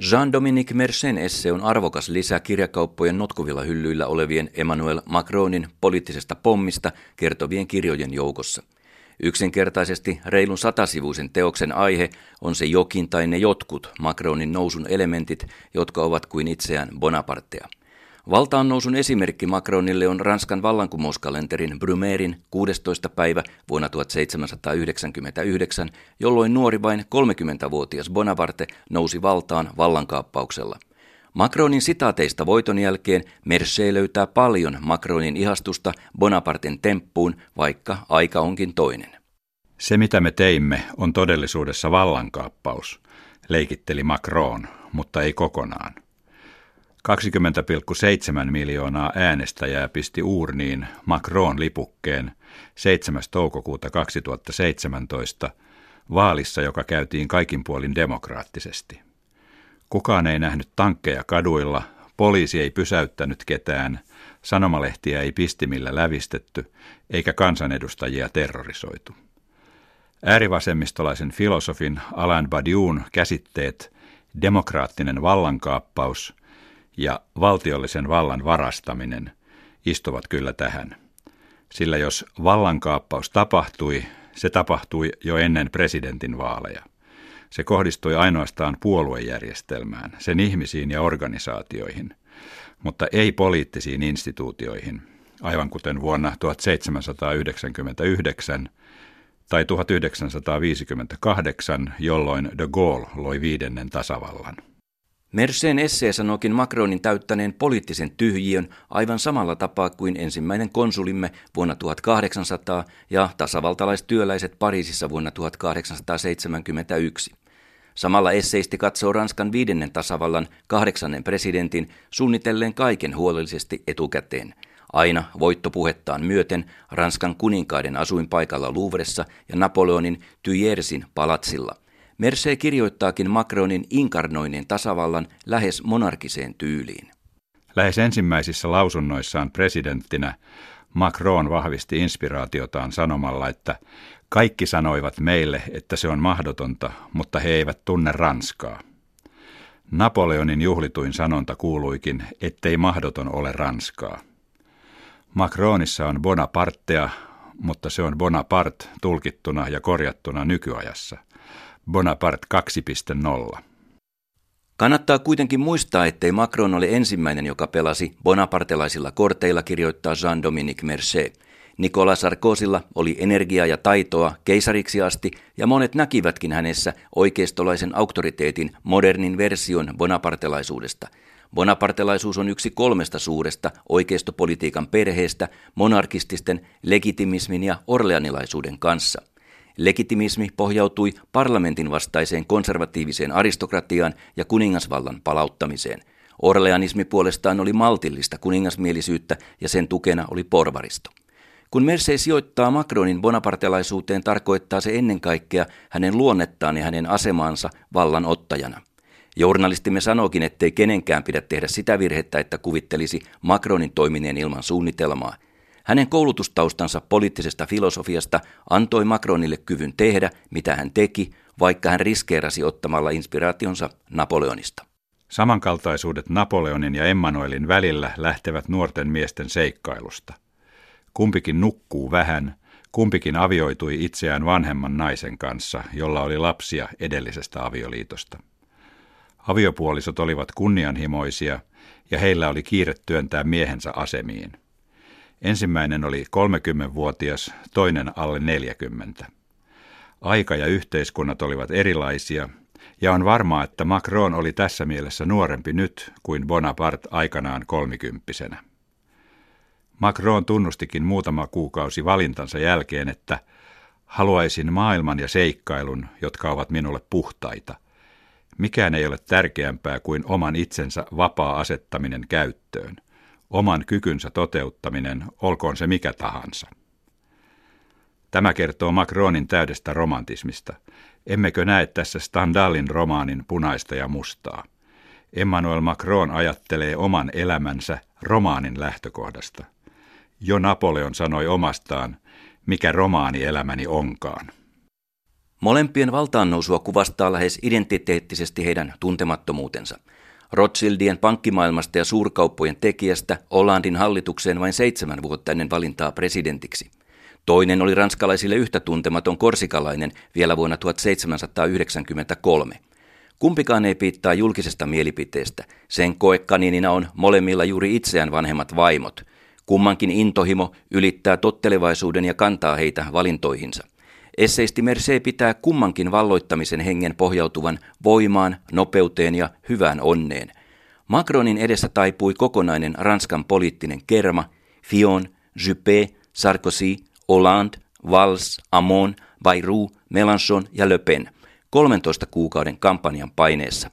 Jean-Dominique Mersen esse on arvokas lisä kirjakauppojen notkuvilla hyllyillä olevien Emmanuel Macronin poliittisesta pommista kertovien kirjojen joukossa. Yksinkertaisesti reilun satasivuisen teoksen aihe on se jokin tai ne jotkut Macronin nousun elementit, jotka ovat kuin itseään Bonapartea. Valtaan nousun esimerkki Macronille on Ranskan vallankumouskalenterin Brumerin 16. päivä vuonna 1799, jolloin nuori vain 30-vuotias Bonaparte nousi valtaan vallankaappauksella. Macronin sitaateista voiton jälkeen Mercier löytää paljon Macronin ihastusta Bonaparten temppuun, vaikka aika onkin toinen. Se mitä me teimme on todellisuudessa vallankaappaus, leikitteli Macron, mutta ei kokonaan. 20,7 miljoonaa äänestäjää pisti uurniin Macron-lipukkeen 7. toukokuuta 2017 vaalissa, joka käytiin kaikin puolin demokraattisesti. Kukaan ei nähnyt tankkeja kaduilla, poliisi ei pysäyttänyt ketään, sanomalehtiä ei pistimillä lävistetty eikä kansanedustajia terrorisoitu. Äärivasemmistolaisen filosofin Alain Badiun käsitteet demokraattinen vallankaappaus – ja valtiollisen vallan varastaminen istuvat kyllä tähän. Sillä jos vallankaappaus tapahtui, se tapahtui jo ennen presidentin vaaleja. Se kohdistui ainoastaan puoluejärjestelmään, sen ihmisiin ja organisaatioihin, mutta ei poliittisiin instituutioihin, aivan kuten vuonna 1799 tai 1958, jolloin de Gaulle loi viidennen tasavallan. Merseen essee sanookin Macronin täyttäneen poliittisen tyhjiön aivan samalla tapaa kuin ensimmäinen konsulimme vuonna 1800 ja tasavaltalaistyöläiset Pariisissa vuonna 1871. Samalla esseisti katsoo Ranskan viidennen tasavallan kahdeksannen presidentin suunnitelleen kaiken huolellisesti etukäteen. Aina voittopuhettaan myöten Ranskan kuninkaiden asuinpaikalla Louvressa ja Napoleonin Tyjersin palatsilla. Merse kirjoittaakin Macronin inkarnoinnin tasavallan lähes monarkiseen tyyliin. Lähes ensimmäisissä lausunnoissaan presidenttinä Macron vahvisti inspiraatiotaan sanomalla, että kaikki sanoivat meille, että se on mahdotonta, mutta he eivät tunne Ranskaa. Napoleonin juhlituin sanonta kuuluikin, ettei mahdoton ole Ranskaa. Macronissa on Bonapartea, mutta se on Bonaparte tulkittuna ja korjattuna nykyajassa – Bonaparte 2.0. Kannattaa kuitenkin muistaa, ettei Macron ole ensimmäinen, joka pelasi bonapartelaisilla korteilla, kirjoittaa Jean-Dominique Mercier. Nicolas Sarkozilla oli energiaa ja taitoa keisariksi asti, ja monet näkivätkin hänessä oikeistolaisen auktoriteetin modernin version bonapartelaisuudesta. Bonapartelaisuus on yksi kolmesta suuresta oikeistopolitiikan perheestä monarkististen, legitimismin ja orleanilaisuuden kanssa – Legitimismi pohjautui parlamentin vastaiseen konservatiiviseen aristokratiaan ja kuningasvallan palauttamiseen. Orleanismi puolestaan oli maltillista kuningasmielisyyttä ja sen tukena oli porvaristo. Kun Mersey sijoittaa Macronin bonapartelaisuuteen, tarkoittaa se ennen kaikkea hänen luonnettaan ja hänen asemaansa vallan ottajana. Journalistimme sanookin, ettei kenenkään pidä tehdä sitä virhettä, että kuvittelisi Macronin toimineen ilman suunnitelmaa – hänen koulutustaustansa poliittisesta filosofiasta antoi Macronille kyvyn tehdä, mitä hän teki, vaikka hän riskeerasi ottamalla inspiraationsa Napoleonista. Samankaltaisuudet Napoleonin ja Emmanuelin välillä lähtevät nuorten miesten seikkailusta. Kumpikin nukkuu vähän, kumpikin avioitui itseään vanhemman naisen kanssa, jolla oli lapsia edellisestä avioliitosta. Aviopuolisot olivat kunnianhimoisia ja heillä oli kiire työntää miehensä asemiin. Ensimmäinen oli 30-vuotias, toinen alle 40. Aika ja yhteiskunnat olivat erilaisia, ja on varmaa, että Macron oli tässä mielessä nuorempi nyt kuin Bonaparte aikanaan kolmikymppisenä. Macron tunnustikin muutama kuukausi valintansa jälkeen, että haluaisin maailman ja seikkailun, jotka ovat minulle puhtaita. Mikään ei ole tärkeämpää kuin oman itsensä vapaa asettaminen käyttöön – oman kykynsä toteuttaminen, olkoon se mikä tahansa. Tämä kertoo Macronin täydestä romantismista. Emmekö näe tässä Stendhalin romaanin punaista ja mustaa? Emmanuel Macron ajattelee oman elämänsä romaanin lähtökohdasta. Jo Napoleon sanoi omastaan, mikä romaani elämäni onkaan. Molempien valtaannousua kuvastaa lähes identiteettisesti heidän tuntemattomuutensa. Rothschildien pankkimaailmasta ja suurkauppojen tekijästä Hollandin hallitukseen vain seitsemän vuotta ennen valintaa presidentiksi. Toinen oli ranskalaisille yhtä tuntematon korsikalainen vielä vuonna 1793. Kumpikaan ei piittaa julkisesta mielipiteestä. Sen koekaninina on molemmilla juuri itseään vanhemmat vaimot. Kummankin intohimo ylittää tottelevaisuuden ja kantaa heitä valintoihinsa. Esseisti Merce pitää kummankin valloittamisen hengen pohjautuvan voimaan, nopeuteen ja hyvään onneen. Macronin edessä taipui kokonainen Ranskan poliittinen kerma, Fion, Juppé, Sarkozy, Hollande, Valls, Amon, Bayrou, Mélenchon ja Le Pen – 13 kuukauden kampanjan paineessa.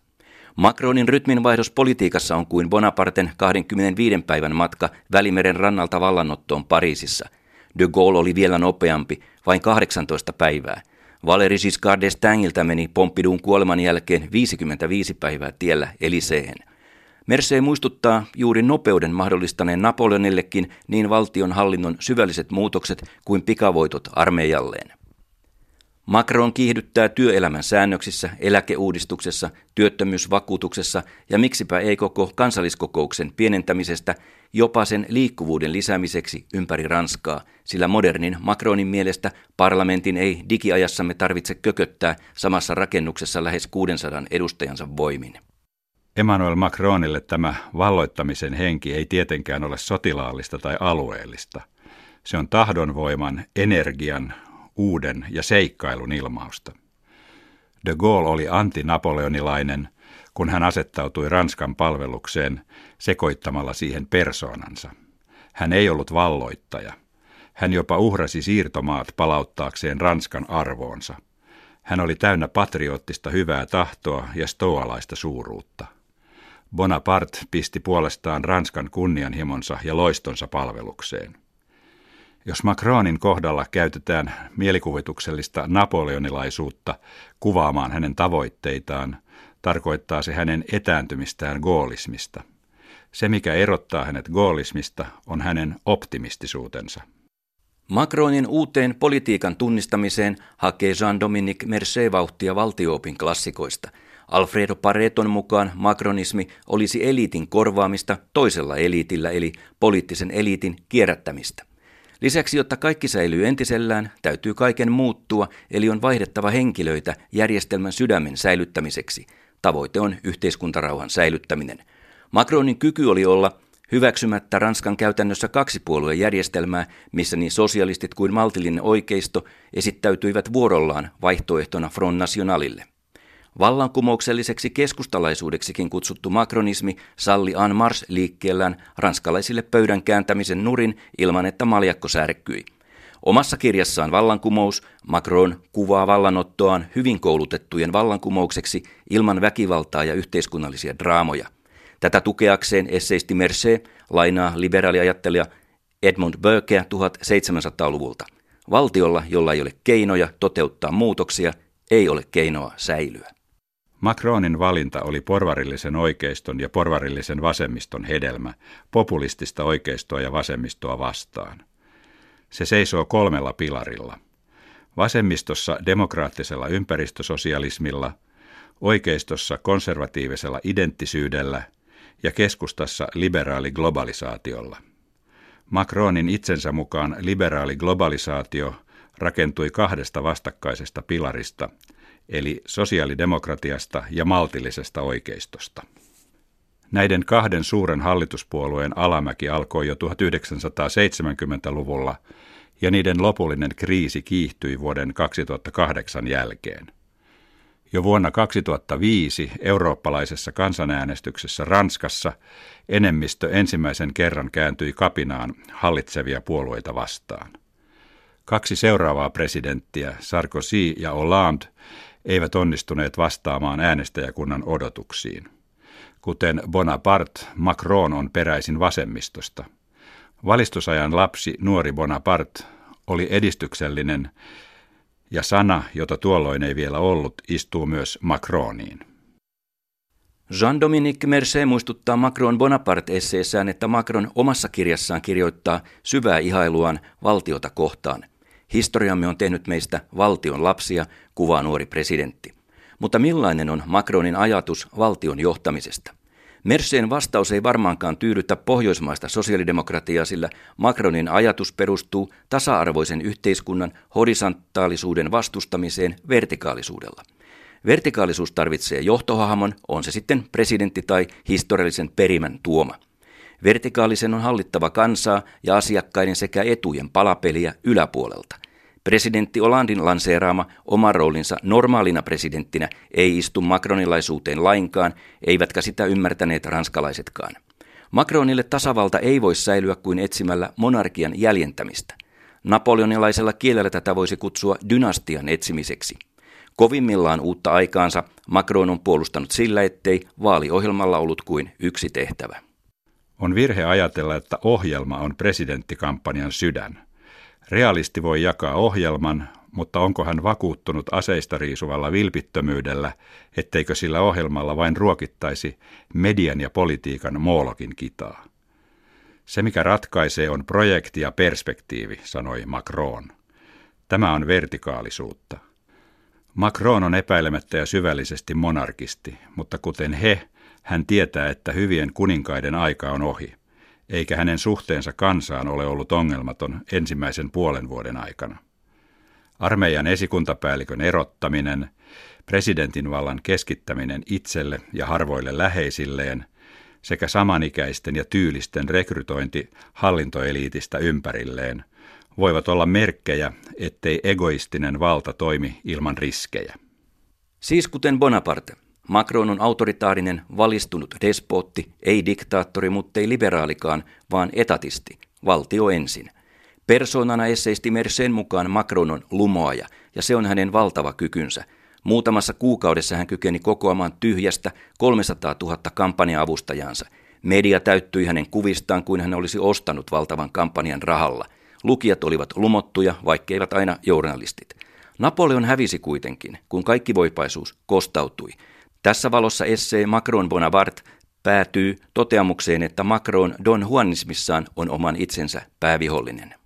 Macronin rytminvaihdos politiikassa on kuin Bonaparten 25 päivän matka Välimeren rannalta vallannottoon Pariisissa. De Gaulle oli vielä nopeampi, vain 18 päivää. Valéry Giscard d'Estaingilta meni Pompidun kuoleman jälkeen 55 päivää tiellä Eliseehen. Merce muistuttaa juuri nopeuden mahdollistaneen Napoleonillekin niin valtion hallinnon syvälliset muutokset kuin pikavoitot armeijalleen. Macron kiihdyttää työelämän säännöksissä, eläkeuudistuksessa, työttömyysvakuutuksessa ja miksipä ei koko kansalliskokouksen pienentämisestä jopa sen liikkuvuuden lisäämiseksi ympäri Ranskaa, sillä modernin Macronin mielestä parlamentin ei digiajassamme tarvitse kököttää samassa rakennuksessa lähes 600 edustajansa voimin. Emmanuel Macronille tämä valloittamisen henki ei tietenkään ole sotilaallista tai alueellista. Se on tahdonvoiman, energian, uuden ja seikkailun ilmausta. De Gaulle oli antinapoleonilainen, kun hän asettautui Ranskan palvelukseen sekoittamalla siihen persoonansa. Hän ei ollut valloittaja. Hän jopa uhrasi siirtomaat palauttaakseen Ranskan arvoonsa. Hän oli täynnä patriottista hyvää tahtoa ja stoalaista suuruutta. Bonaparte pisti puolestaan Ranskan kunnianhimonsa ja loistonsa palvelukseen. Jos Macronin kohdalla käytetään mielikuvituksellista napoleonilaisuutta kuvaamaan hänen tavoitteitaan, tarkoittaa se hänen etääntymistään goolismista. Se, mikä erottaa hänet goolismista, on hänen optimistisuutensa. Macronin uuteen politiikan tunnistamiseen hakee Jean-Dominique Mercier vauhtia valtioopin klassikoista. Alfredo Pareton mukaan makronismi olisi eliitin korvaamista toisella eliitillä eli poliittisen eliitin kierrättämistä. Lisäksi, jotta kaikki säilyy entisellään, täytyy kaiken muuttua, eli on vaihdettava henkilöitä järjestelmän sydämen säilyttämiseksi. Tavoite on yhteiskuntarauhan säilyttäminen. Macronin kyky oli olla hyväksymättä Ranskan käytännössä kaksipuoluejärjestelmää, missä niin sosialistit kuin maltillinen oikeisto esittäytyivät vuorollaan vaihtoehtona Front Nationalille. Vallankumoukselliseksi keskustalaisuudeksikin kutsuttu makronismi salli En Marche-liikkeellään ranskalaisille pöydän kääntämisen nurin ilman, että maljakko särkyi. Omassa kirjassaan Vallankumous Macron kuvaa vallanottoaan hyvin koulutettujen vallankumoukseksi ilman väkivaltaa ja yhteiskunnallisia draamoja. Tätä tukeakseen esseisti Merce lainaa liberaaliajattelija Edmund Burkea 1700-luvulta. Valtiolla, jolla ei ole keinoja toteuttaa muutoksia, ei ole keinoa säilyä. Macronin valinta oli porvarillisen oikeiston ja porvarillisen vasemmiston hedelmä, populistista oikeistoa ja vasemmistoa vastaan. Se seisoo kolmella pilarilla. Vasemmistossa demokraattisella ympäristösosialismilla, oikeistossa konservatiivisella identtisyydellä ja keskustassa liberaali globalisaatiolla. Macronin itsensä mukaan liberaali globalisaatio rakentui kahdesta vastakkaisesta pilarista – eli sosiaalidemokratiasta ja maltillisesta oikeistosta. Näiden kahden suuren hallituspuolueen alamäki alkoi jo 1970-luvulla ja niiden lopullinen kriisi kiihtyi vuoden 2008 jälkeen. Jo vuonna 2005 eurooppalaisessa kansanäänestyksessä Ranskassa enemmistö ensimmäisen kerran kääntyi kapinaan hallitsevia puolueita vastaan. Kaksi seuraavaa presidenttiä, Sarkozy ja Hollande, eivät onnistuneet vastaamaan äänestäjäkunnan odotuksiin. Kuten Bonaparte, Macron on peräisin vasemmistosta. Valistusajan lapsi, nuori Bonaparte, oli edistyksellinen ja sana, jota tuolloin ei vielä ollut, istuu myös Macroniin. Jean-Dominique Mercier muistuttaa Macron Bonaparte-esseessään, että Macron omassa kirjassaan kirjoittaa syvää ihailuaan valtiota kohtaan – Historiamme on tehnyt meistä valtion lapsia, kuvaa nuori presidentti. Mutta millainen on Macronin ajatus valtion johtamisesta? Merseen vastaus ei varmaankaan tyydytä pohjoismaista sosiaalidemokratiaa, sillä Macronin ajatus perustuu tasa-arvoisen yhteiskunnan horisontaalisuuden vastustamiseen vertikaalisuudella. Vertikaalisuus tarvitsee johtohahmon, on se sitten presidentti tai historiallisen perimän tuoma. Vertikaalisen on hallittava kansaa ja asiakkaiden sekä etujen palapeliä yläpuolelta – Presidentti Olandin lanseeraama oma roolinsa normaalina presidenttinä ei istu Macronilaisuuteen lainkaan, eivätkä sitä ymmärtäneet ranskalaisetkaan. Macronille tasavalta ei voi säilyä kuin etsimällä monarkian jäljentämistä. Napoleonilaisella kielellä tätä voisi kutsua dynastian etsimiseksi. Kovimmillaan uutta aikaansa Macron on puolustanut sillä, ettei vaaliohjelmalla ollut kuin yksi tehtävä. On virhe ajatella, että ohjelma on presidenttikampanjan sydän. Realisti voi jakaa ohjelman, mutta onko hän vakuuttunut aseista riisuvalla vilpittömyydellä, etteikö sillä ohjelmalla vain ruokittaisi median ja politiikan moolokin kitaa? Se, mikä ratkaisee, on projekti ja perspektiivi, sanoi Macron. Tämä on vertikaalisuutta. Macron on epäilemättä ja syvällisesti monarkisti, mutta kuten he, hän tietää, että hyvien kuninkaiden aika on ohi eikä hänen suhteensa kansaan ole ollut ongelmaton ensimmäisen puolen vuoden aikana. Armeijan esikuntapäällikön erottaminen, presidentin vallan keskittäminen itselle ja harvoille läheisilleen sekä samanikäisten ja tyylisten rekrytointi hallintoeliitistä ympärilleen voivat olla merkkejä, ettei egoistinen valta toimi ilman riskejä. Siis kuten Bonaparte – Macron on autoritaarinen, valistunut despootti, ei diktaattori, mutta ei liberaalikaan, vaan etatisti, valtio ensin. Persoonana esseisti Merseen mukaan Macron on lumoaja, ja se on hänen valtava kykynsä. Muutamassa kuukaudessa hän kykeni kokoamaan tyhjästä 300 000 kampanja-avustajansa. Media täyttyi hänen kuvistaan kuin hän olisi ostanut valtavan kampanjan rahalla. Lukijat olivat lumottuja, vaikkeivät aina journalistit. Napoleon hävisi kuitenkin, kun kaikki voipaisuus kostautui – tässä valossa essee Macron Bonaparte päätyy toteamukseen, että Macron Don Juanismissaan on oman itsensä päävihollinen.